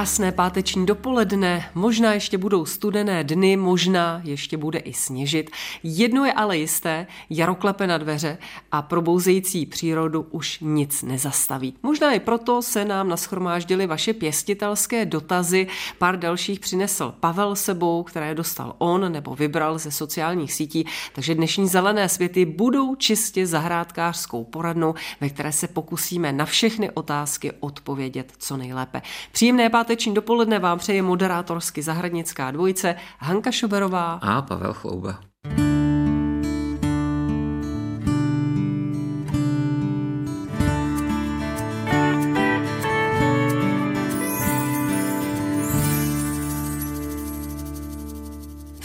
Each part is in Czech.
Krásné páteční dopoledne, možná ještě budou studené dny, možná ještě bude i sněžit. Jedno je ale jisté, jaro klepe na dveře a probouzející přírodu už nic nezastaví. Možná i proto se nám naschromáždily vaše pěstitelské dotazy. Pár dalších přinesl Pavel sebou, které dostal on nebo vybral ze sociálních sítí. Takže dnešní zelené světy budou čistě zahrádkářskou poradnou, ve které se pokusíme na všechny otázky odpovědět co nejlépe. Příjemné páteční dopoledne vám přeje moderátorsky zahradnická dvojice Hanka Šoberová a Pavel Chlouba.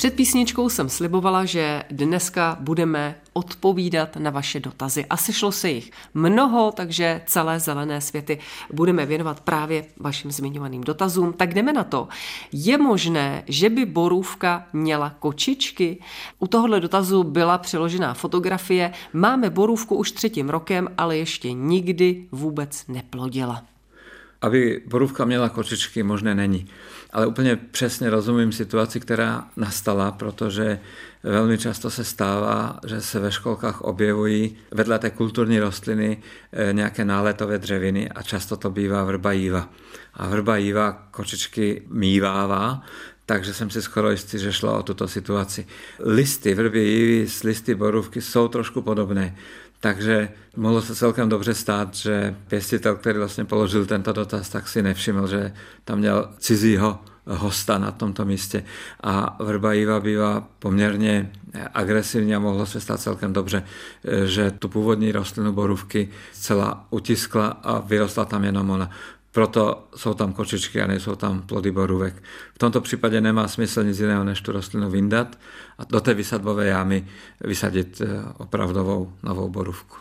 Před písničkou jsem slibovala, že dneska budeme odpovídat na vaše dotazy. A sešlo se jich mnoho, takže celé zelené světy budeme věnovat právě vašim zmiňovaným dotazům. Tak jdeme na to. Je možné, že by borůvka měla kočičky? U tohohle dotazu byla přiložená fotografie. Máme borůvku už třetím rokem, ale ještě nikdy vůbec neplodila. Aby borůvka měla kočičky, možné není ale úplně přesně rozumím situaci, která nastala, protože velmi často se stává, že se ve školkách objevují vedle té kulturní rostliny eh, nějaké náletové dřeviny a často to bývá vrba jíva. A vrba jíva kočičky mívává, takže jsem si skoro jistý, že šlo o tuto situaci. Listy vrby jívy s listy borůvky jsou trošku podobné. Takže mohlo se celkem dobře stát, že pěstitel, který vlastně položil tento dotaz, tak si nevšiml, že tam měl cizího hosta na tomto místě. A vrba Iva bývá poměrně agresivní a mohlo se stát celkem dobře, že tu původní rostlinu borůvky celá utiskla a vyrostla tam jenom ona. Proto jsou tam kočičky a nejsou tam plody borůvek. V tomto případě nemá smysl nic jiného, než tu rostlinu vyndat a do té vysadbové jámy vysadit eh, opravdovou novou borůvku.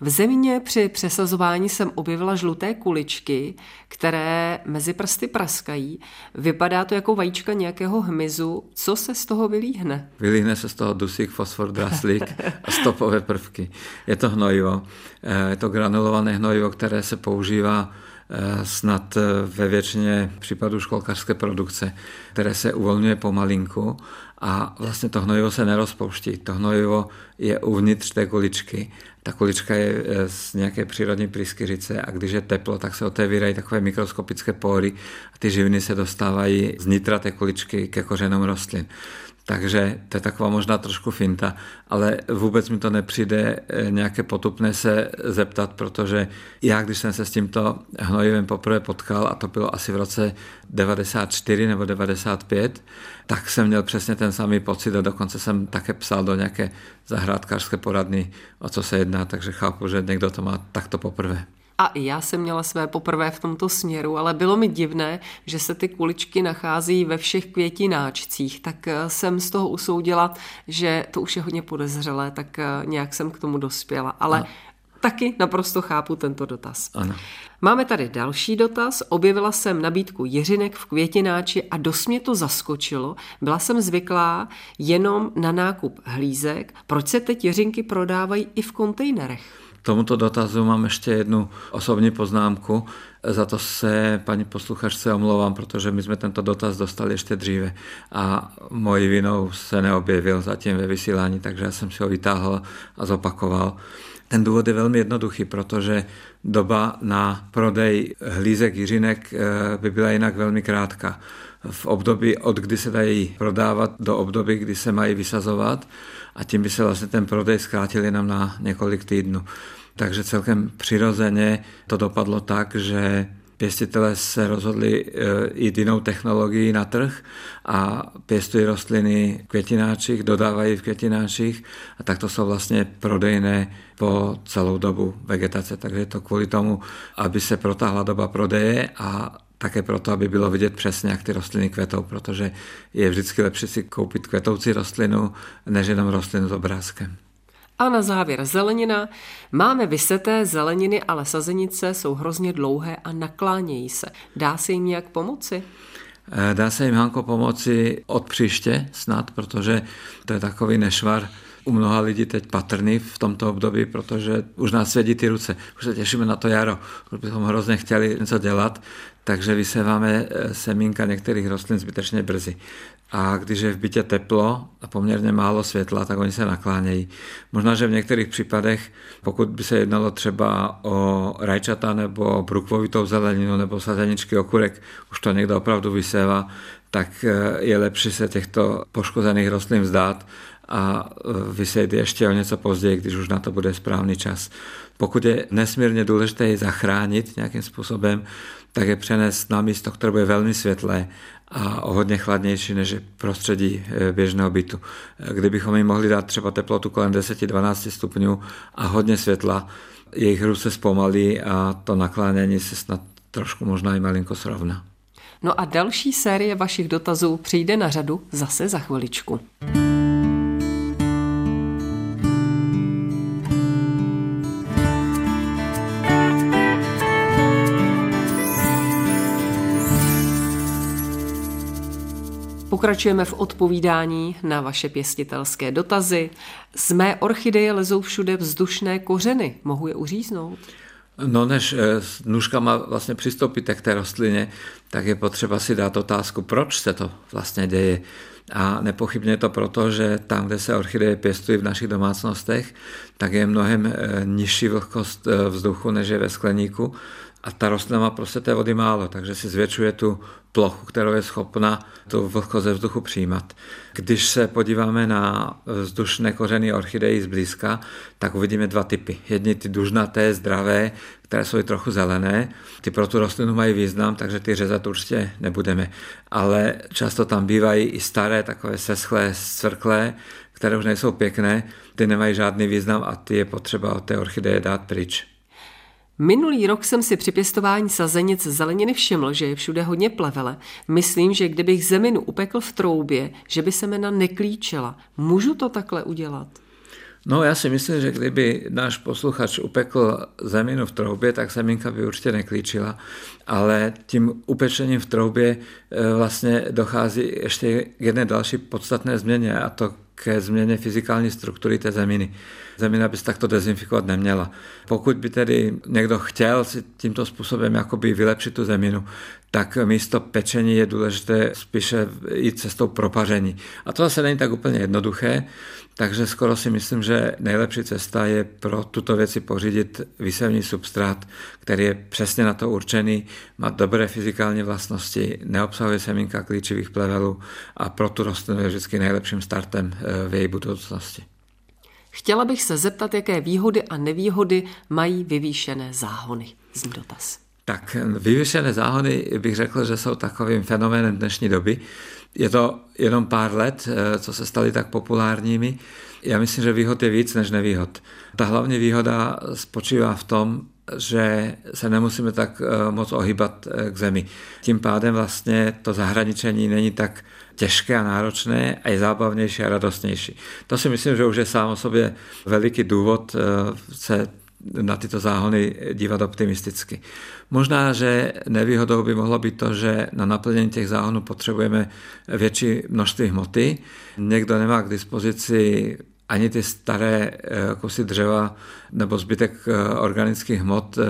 V země při přesazování jsem objevila žluté kuličky, které mezi prsty praskají. Vypadá to jako vajíčka nějakého hmyzu. Co se z toho vylíhne? Vylíhne se z toho dusík, fosfor, draslík a stopové prvky. Je to hnojivo. Eh, je to granulované hnojivo, které se používá snad eh, ve většině případů školkařské produkce, které se uvolňuje pomalinku a vlastně to hnojivo se nerozpouští. To hnojivo je uvnitř té kuličky. Ta kulička je eh, z nějaké přírodní pryskyřice a když je teplo, tak se otevírají takové mikroskopické pory a ty živiny se dostávají z nitra té kuličky ke kořenům rostlin. Takže to je taková možná trošku finta, ale vůbec mi to nepřijde eh, nějaké potupné se zeptat, protože já, když jsem se s tímto hnojivem poprvé potkal, a to bylo asi v roce 94 nebo 95, tak jsem měl přesně ten samý pocit a dokonce jsem také psal do nějaké zahrádkářské poradny, o co se jedná, takže chápu, že někdo to má takto poprvé. A i já jsem měla své poprvé v tomto směru, ale bylo mi divné, že se ty kuličky nachází ve všech květináčcích, tak eh, jsem z toho usoudila, že to už je hodně podezřelé, tak eh, nějak jsem k tomu dospěla. Ale a... taky naprosto chápu tento dotaz. Ano. Máme tady další dotaz. Objevila jsem nabídku jiřinek v květináči a dost mě to zaskočilo. Byla jsem zvyklá jenom na nákup hlízek. Proč se teď jiřinky prodávají i v kontejnerech? tomuto dotazu mám ještě jednu osobní poznámku. Za to se paní posluchačce omlouvám, protože my jsme tento dotaz dostali ještě dříve a mojí vinou se neobjevil zatím ve vysílání, takže já jsem si ho vytáhl a zopakoval. Ten důvod je velmi jednoduchý, protože doba na prodej hlízek jiřinek eh, by byla jinak velmi krátká. V období, od kdy se dají prodávat, do období, kdy se mají vysazovat a tím by se vlastně ten prodej zkrátil jenom na několik týdnů. Takže celkem přirozeně to dopadlo tak, že pěstitelé se rozhodli e, jít jinou technologií na trh a pěstují rostliny v květináčích, dodávají v květináčích a tak to jsou vlastně prodejné po celou dobu vegetace. Takže je to kvůli tomu, aby se protáhla doba prodeje a také proto, aby bylo vidět přesně, jak ty rostliny kvetou, protože je vždycky lepší si koupit kvetoucí rostlinu, než jenom rostlinu s obrázkem. A na závěr zelenina. Máme vyseté zeleniny, ale sazenice jsou hrozně dlouhé a naklánějí se. Dá se jim nějak pomoci? Eh, dá se jim, Hanko, pomoci od příště snad, protože to je takový nešvar, u mnoha lidí teď patrný v tomto období, protože už nás svědí ty ruce. Už se těšíme na to jaro, už bychom hrozně chtěli něco dělat, takže vyseváme eh, semínka některých rostlin zbytečně brzy. A když je v bytě teplo a poměrně málo světla, tak oni se naklánějí. Možná, že v některých případech, pokud by se jednalo třeba o rajčata nebo brukvovitou zeleninu nebo sazeničky okurek, už to někdo opravdu vysévá, tak eh, je lepší se těchto poškozených rostlin vzdát a e, vysejít ještě o něco později, když už na to bude správný čas. Pokud je nesmírně důležité je zachránit nějakým způsobem, tak je přenést na místo, které bude velmi světlé a o hodně chladnější než prostředí e, běžného bytu. E, kdybychom jim mohli dát třeba teplotu kolem 10-12 stupňů a hodně světla, jejich růst se zpomalí a to naklánění se snad trošku možná i malinko srovná. No a další série vašich dotazů přijde na řadu zase za chviličku. Pokračujeme v odpovídání na vaše pěstitelské dotazy. Z mé orchideje lezou všude vzdušné kořeny. Mohu je uříznout? No než eh, s nůžkama vlastně přistoupíte k té rostlině, tak je potřeba si dát otázku, proč se to vlastně děje. A nepochybně to proto, že tam, kde se orchideje pěstují v našich domácnostech, tak je mnohem eh, nižší vlhkost eh, vzduchu, než je ve skleníku a ta rostlina má prostě té vody málo, takže si zvětšuje tu plochu, kterou je schopna tu vlhkost ze vzduchu přijímat. Když se podíváme na vzdušné kořeny orchidejí zblízka, tak uvidíme dva typy. Jedni ty dužnaté, zdravé, které jsou i trochu zelené, ty pro tu rostlinu mají význam, takže ty řezat určitě nebudeme. Ale často tam bývají i staré, takové seschlé, scvrklé, které už nejsou pěkné, ty nemají žádný význam a ty je potřeba od té orchideje dát pryč. Minulý rok jsem si při pěstování sazenic zeleniny všiml, že je všude hodně plevele. Myslím, že kdybych zeminu upekl v troubě, že by semena neklíčela. Můžu to takhle udělat? No já si myslím, že kdyby náš posluchač upekl zeminu v troubě, tak semínka by určitě neklíčila, ale tím upečením v troubě eh, vlastně dochází ještě k jedné další podstatné změně a to ke změně fyzikální struktury té zeminy. Zemina by se takto dezinfikovat neměla. Pokud by tedy někdo chtěl si tímto způsobem jakoby vylepšit tu zeminu, tak místo pečení je důležité spíše jít cestou propaření. A to zase není tak úplně jednoduché, takže skoro si myslím, že nejlepší cesta je pro tuto věci pořídit výsevní substrát, který je přesně na to určený, má dobré fyzikální vlastnosti, neobsahuje semínka klíčivých plevelů a pro tu rostlinu je vždycky nejlepším startem eh, v její budoucnosti. Chtěla bych se zeptat, jaké výhody a nevýhody mají vyvýšené záhony. Zní dotaz. Tak vyvýšené záhony bych řekl, že jsou takovým fenoménem dnešní doby. Je to jenom pár let, eh, co se staly tak populárními. Já myslím, že výhod je víc než nevýhod. Ta hlavní výhoda spočívá v tom, že se nemusíme tak eh, moc ohýbat eh, k zemi. Tím pádem vlastně to zahraničení není tak těžké a náročné a je zábavnější a radostnější. To si myslím, že už je sám o sobě veliký důvod se na tyto záhony dívat optimisticky. Možná, že nevýhodou by mohlo být to, že na naplnění těch záhonů potřebujeme větší množství hmoty. Někdo nemá k dispozici ani ty staré eh, kusy dřeva nebo zbytek eh, organických hmot eh,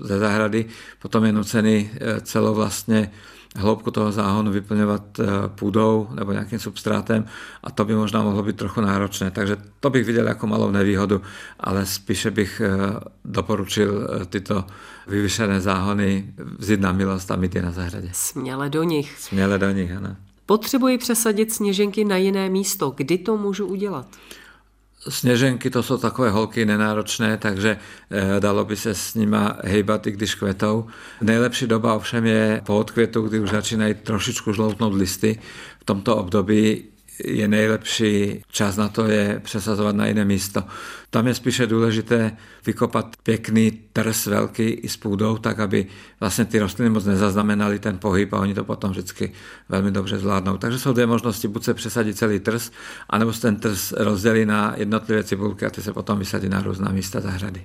ze zahrady, potom je nucený celou vlastně hloubku toho záhonu vyplňovat eh, půdou nebo nějakým substrátem a to by možná mohlo být trochu náročné. Takže to bych viděl jako malou nevýhodu, ale spíše bych eh, doporučil eh, tyto vyvyšené záhony vzít na milost a mít je na zahradě. Směle do nich. Směle do nich, ano. Potřebuji přesadit sněženky na jiné místo. Kdy to můžu udělat? Sněženky to jsou takové holky nenáročné, takže eh, dalo by se s nima hejbat, i když kvetou. Nejlepší doba ovšem je po odkvětu, kdy už začínají trošičku žloutnout listy. V tomto období je nejlepší čas na to je přesazovat na jiné místo. Tam je spíše důležité vykopat pěkný trs velký i s půdou, tak aby vlastně ty rostliny moc nezaznamenaly ten pohyb a oni to potom vždycky velmi dobře zvládnou. Takže jsou dvě možnosti, buď se přesadí celý trs, anebo se ten trs rozdělí na jednotlivé cibulky a ty se potom vysadí na různá místa zahrady.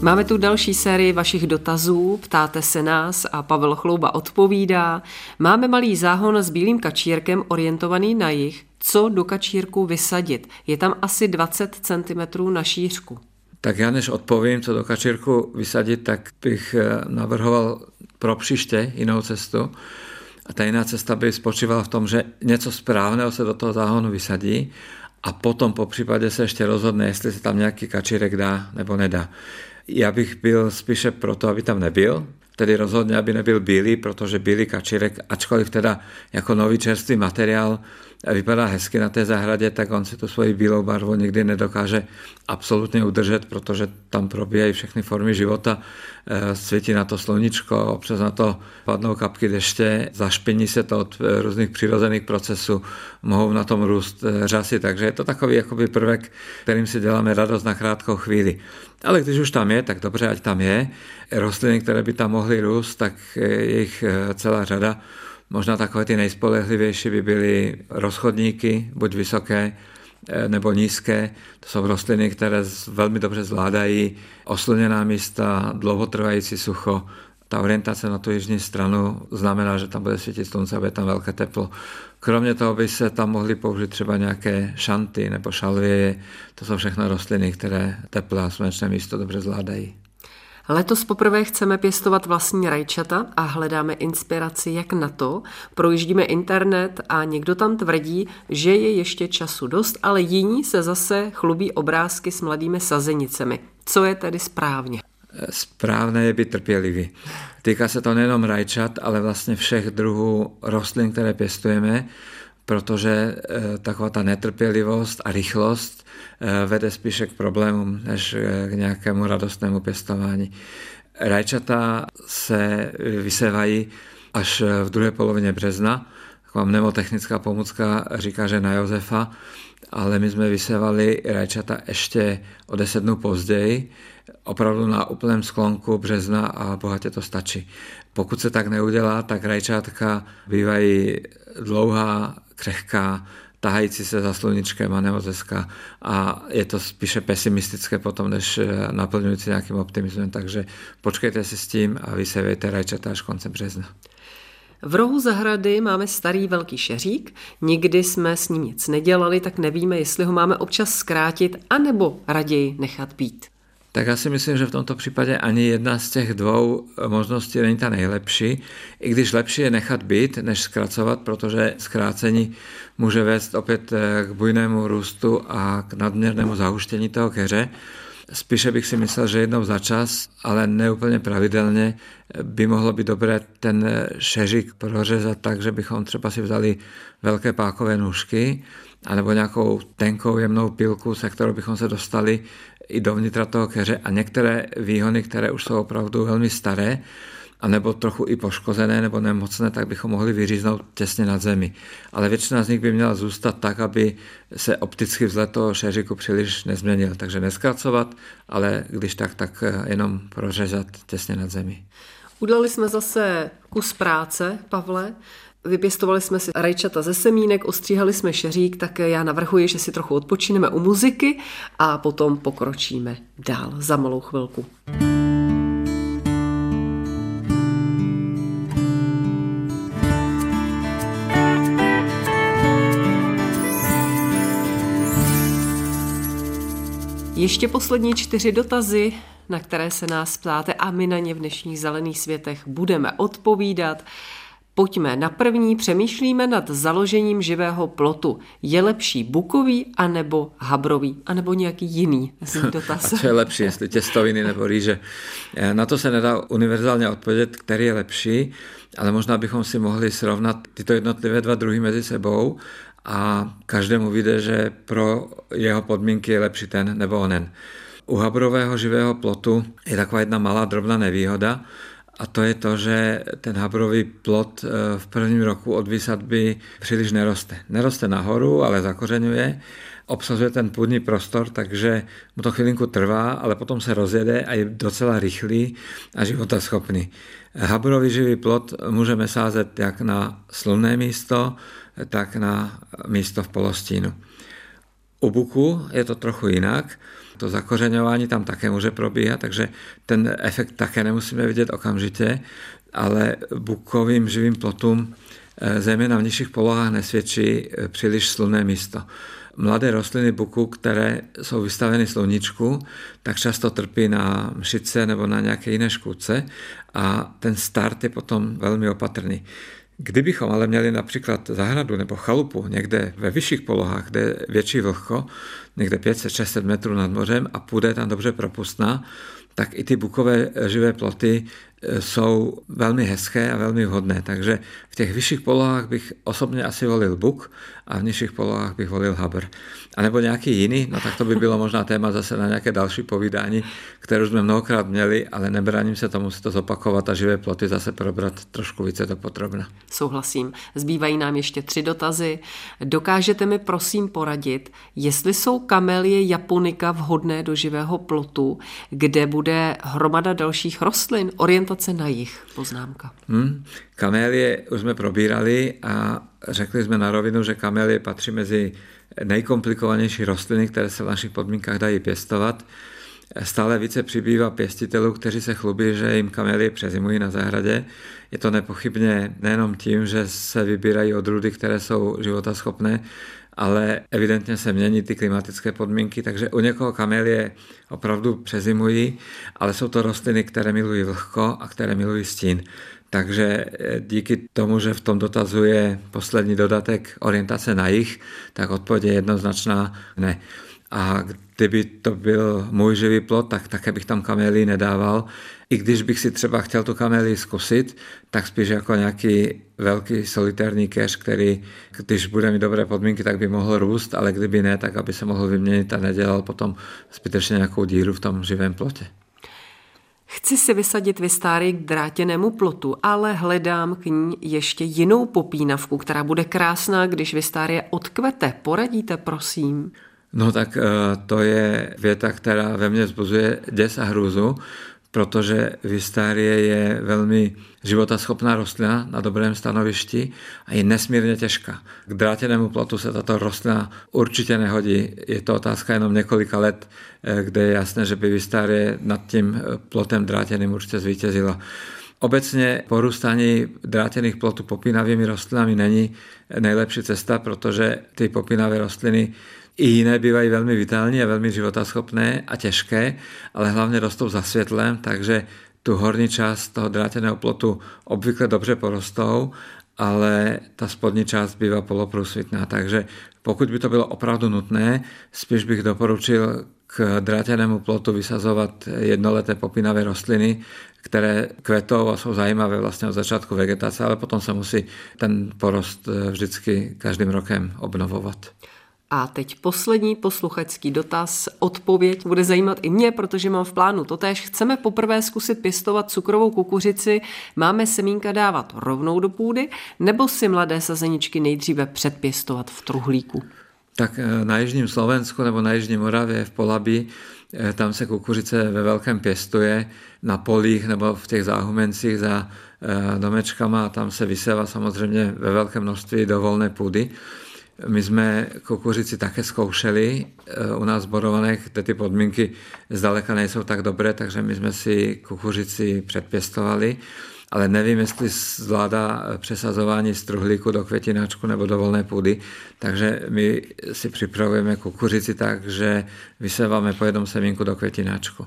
Máme tu další sérii vašich dotazů, ptáte se nás a Pavel Chlouba odpovídá. Máme malý záhon s bílým kačírkem orientovaný na jich. Co do kačírku vysadit? Je tam asi 20 cm na šířku. Tak já než odpovím, co do kačírku vysadit, tak bych eh, navrhoval pro příště jinou cestu. A ta jiná cesta by spočívala v tom, že něco správného se do toho záhonu vysadí a potom po případě se ještě rozhodne, jestli se tam nějaký kačírek dá nebo nedá. Já bych byl spíše proto, aby tam nebyl, tedy rozhodně, aby nebyl bílý, protože bílý kačírek, ačkoliv teda jako nový čerstvý materiál vypadá hezky na té zahradě, tak on si tu svoji bílou barvu nikdy nedokáže absolutně udržet, protože tam probíhají všechny formy života, eh, svítí na to sluníčko, občas na to padnou kapky deště, zašpiní se to od eh, různých přirozených procesů, mohou na tom růst eh, řasy, takže je to takový jakoby prvek, kterým si děláme radost na krátkou chvíli. Ale když už tam je, tak dobře, ať tam je. Rostliny, které by tam mohly růst, tak je jich celá řada. Možná takové ty nejspolehlivější by byly rozchodníky, buď vysoké eh, nebo nízké. To jsou rostliny, které velmi dobře zvládají osluněná místa, dlouhotrvající sucho. Ta orientace na tu jižní stranu znamená, že tam bude svítit slunce a bude tam velké teplo. Kromě toho by se tam mohly použít třeba nějaké šanty nebo šalvěje. To jsou všechno rostliny, které teplé a slunečné místo dobře zvládají. Letos poprvé chceme pěstovat vlastní rajčata a hledáme inspiraci jak na to. Projíždíme internet a někdo tam tvrdí, že je ještě času dost, ale jiní se zase chlubí obrázky s mladými sazenicemi. Co je tedy správně? Správné je být trpělivý. Týká se to nejenom rajčat, ale vlastně všech druhů rostlin, které pěstujeme, protože eh, taková ta netrpělivost a rychlost eh, vede spíše k problémům, než k nějakému radostnému pěstování. Rajčata se vysévají až v druhé polovině března. Taková mnemotechnická pomůcka říká, že na Josefa, ale my jsme vysévali rajčata ještě o deset dnů později, opravdu na úplném sklonku března a bohatě to stačí. Pokud se tak neudělá, tak rajčátka bývají dlouhá, křehká, tahající se za sluníčkem a nemozeska a je to spíše pesimistické potom, než naplňující nějakým optimismem, takže počkejte si s tím a vysevejte rajčata až konce března. V rohu zahrady máme starý velký šeřík, nikdy jsme s ním nic nedělali, tak nevíme, jestli ho máme občas zkrátit, anebo raději nechat být. Tak já si myslím, že v tomto případě ani jedna z těch dvou možností není ta nejlepší, i když lepší je nechat být, než zkracovat, protože zkrácení může vést opět eh, k bujnému růstu a k nadměrnému zahuštění toho keře. Spíše bych si myslel, že jednou za čas, ale neúplně pravidelně, by mohlo být dobré ten šeřík prořezat tak, že bychom třeba si vzali velké pákové nůžky, anebo nějakou tenkou jemnou pilku, se kterou bychom se dostali i dovnitra toho keře a některé výhony, které už jsou opravdu velmi staré, anebo trochu i poškozené nebo nemocné, tak bychom mohli vyříznout těsně nad zemi. Ale většina z nich by měla zůstat tak, aby se opticky vzhled toho šeříku příliš nezměnil. Takže neskracovat, ale když tak, tak jenom prořezat těsně nad zemi. Udělali jsme zase kus práce, Pavle. Vypěstovali jsme si rajčata ze semínek, ostříhali jsme šeřík, tak já navrhuji, že si trochu odpočineme u muziky a potom pokročíme dál za malou chvilku. Ještě poslední čtyři dotazy, na které se nás ptáte a my na ně v dnešních zelených světech budeme odpovídat. Pojďme na první, přemýšlíme nad založením živého plotu. Je lepší bukový, anebo habrový, anebo nějaký jiný dotaz? A co je lepší, jestli těstoviny nebo rýže? Eh, na to se nedá univerzálně odpovědět, který je lepší, ale možná bychom si mohli srovnat tyto jednotlivé dva druhy mezi sebou a každému vyjde, že pro jeho podmínky je lepší ten nebo onen. U habrového živého plotu je taková jedna malá drobná nevýhoda, a to je to, že ten habrový plot e, v prvním roku od výsadby příliš neroste. Neroste nahoru, ale zakořeňuje, obsazuje ten půdní prostor, takže mu to chvilinku trvá, ale potom se rozjede a je docela rychlý a životaschopný. Habrový živý plot můžeme sázet jak na slunné místo, tak na místo v polostínu. U buku je to trochu jinak. To zakořeňování tam také může probíhat, takže ten efekt také nemusíme vidět okamžitě, ale bukovým živým plotům eh, zejména v nižších polohách nesvědčí eh, příliš slunné místo. Mladé rostliny buku, které jsou vystaveny sluníčku, tak často trpí na mšice nebo na nějaké jiné škůdce a ten start je potom velmi opatrný. Kdybychom ale měli například zahradu nebo chalupu někde ve vyšších polohách, kde je větší vlhko, někde 500-600 metrů nad mořem a půda je tam dobře propustná, tak i ty bukové živé ploty e, jsou velmi hezké a velmi vhodné. Takže v těch vyšších polohách bych osobně asi volil buk a v nižších polohách bych volil habr. A nebo nějaký jiný, no tak to by bylo možná téma zase na nějaké další povídání, které jsme mnohokrát měli, ale nebraním se tomu si to zopakovat a živé ploty zase probrat trošku více to potřebna. Souhlasím. Zbývají nám ještě tři dotazy. Dokážete mi prosím poradit, jestli jsou kamelie japonika vhodné do živého plotu, kde bude hromada dalších rostlin, orientace na jich, poznámka. Hmm. Kamélie už jsme probírali a řekli jsme na rovinu, že kamélie patří mezi nejkomplikovanější rostliny, které se v našich podmínkách dají pěstovat. Stále více přibývá pěstitelů, kteří se chlubí, že jim kamelie přezimují na zahradě. Je to nepochybně nejenom tím, že se vybírají odrůdy, které jsou životaschopné, ale evidentně se mění ty klimatické podmínky, takže u někoho kamelie opravdu přezimují, ale jsou to rostliny, které milují vlhko a které milují stín. Takže eh, díky tomu, že v tom dotazu je poslední dodatek orientace na jich, tak odpověď je jednoznačná ne. A kdyby to byl můj živý plot, tak také bych tam kamelii nedával. I když bych si třeba chtěl tu kamelii zkusit, tak spíš jako nějaký velký solitérní keř, který, když bude mít dobré podmínky, tak by mohl růst, ale kdyby ne, tak aby se mohl vyměnit a nedělal potom zbytečně nějakou díru v tom živém plotě. Chci si vysadit vystáry k drátěnému plotu, ale hledám k ní ještě jinou popínavku, která bude krásná, když vystárie odkvete. Poradíte, prosím? No tak eh, to je věta, která ve mně zbuzuje děs a hrůzu, protože Vistárie je velmi životaschopná rostlina na dobrém stanovišti a je nesmírně těžká. K drátěnému plotu se tato rostlina určitě nehodí. Je to otázka jenom několika let, eh, kde je jasné, že by Vistárie nad tím eh, plotem drátěným určitě zvítězila. Obecně porůstání drátěných plotů popínavými rostlinami není nejlepší cesta, protože ty popínavé rostliny i jiné bývají velmi vitální a velmi životaschopné a těžké, ale hlavně rostou za světlem, takže tu horní část toho drátěného plotu obvykle dobře porostou, ale ta spodní část bývá poloprůsvitná. Takže pokud by to bylo opravdu nutné, spíš bych doporučil k drátěnému plotu vysazovat jednoleté popínavé rostliny, které kvetou a jsou zajímavé vlastně od začátku vegetace, ale potom se musí ten porost vždycky každým rokem obnovovat. A teď poslední posluchačský dotaz. Odpověď bude zajímat i mě, protože mám v plánu totéž. Chceme poprvé zkusit pěstovat cukrovou kukuřici. Máme semínka dávat rovnou do půdy, nebo si mladé sazeničky nejdříve předpěstovat v truhlíku? Tak eh, na Jižním Slovensku nebo na Jižní Moravě v Polabí eh, tam se kukuřice ve velkém pěstuje na polích nebo v těch záhumencích za eh, domečkama a tam se vysává samozřejmě ve velkém množství do volné půdy. My jsme kukuřici také zkoušeli eh, u nás borovaných, kde ty podmínky zdaleka nejsou tak dobré, takže my jsme si kukuřici předpěstovali, ale nevím, jestli zvládá přesazování z truhlíku do květináčku nebo do volné půdy, takže my si připravujeme kukuřici tak, že vyseváme po jednom semínku do květináčku.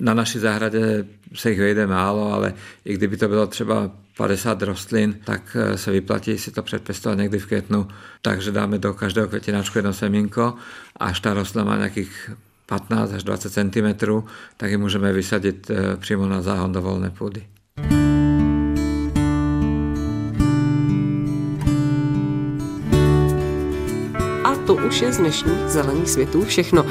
Na naší zahradě se jich vejde málo, ale i kdyby to bylo třeba 50 rostlin, tak eh, se vyplatí si to předpěstovat někdy v květnu. Takže dáme do každého květináčku jedno semínko. Až ta rostlina má nějakých 15 až 20 cm, tak ji můžeme vysadit eh, přímo na záhon do volné půdy. Což je z dnešních zelených světů všechno.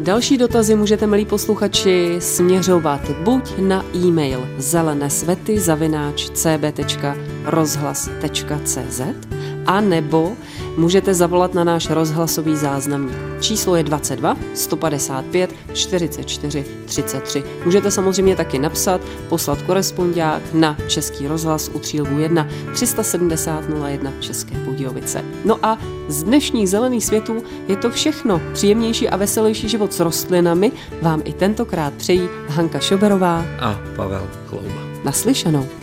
Další dotazy můžete, milí posluchači, směřovat buď na e-mail zelenesvety zavináč cb.rozhlas.cz a nebo můžete zavolat na náš rozhlasový záznamník. Číslo je 22 155 44 33. Můžete samozřejmě taky napsat, poslat korespondiák na Český rozhlas u Třílvu 1 370 01 České Budějovice. No a z dnešních zelených světů je to všechno. Příjemnější a veselější život s rostlinami vám i tentokrát přejí Hanka Šoberová a Pavel Chlouba. Naslyšenou.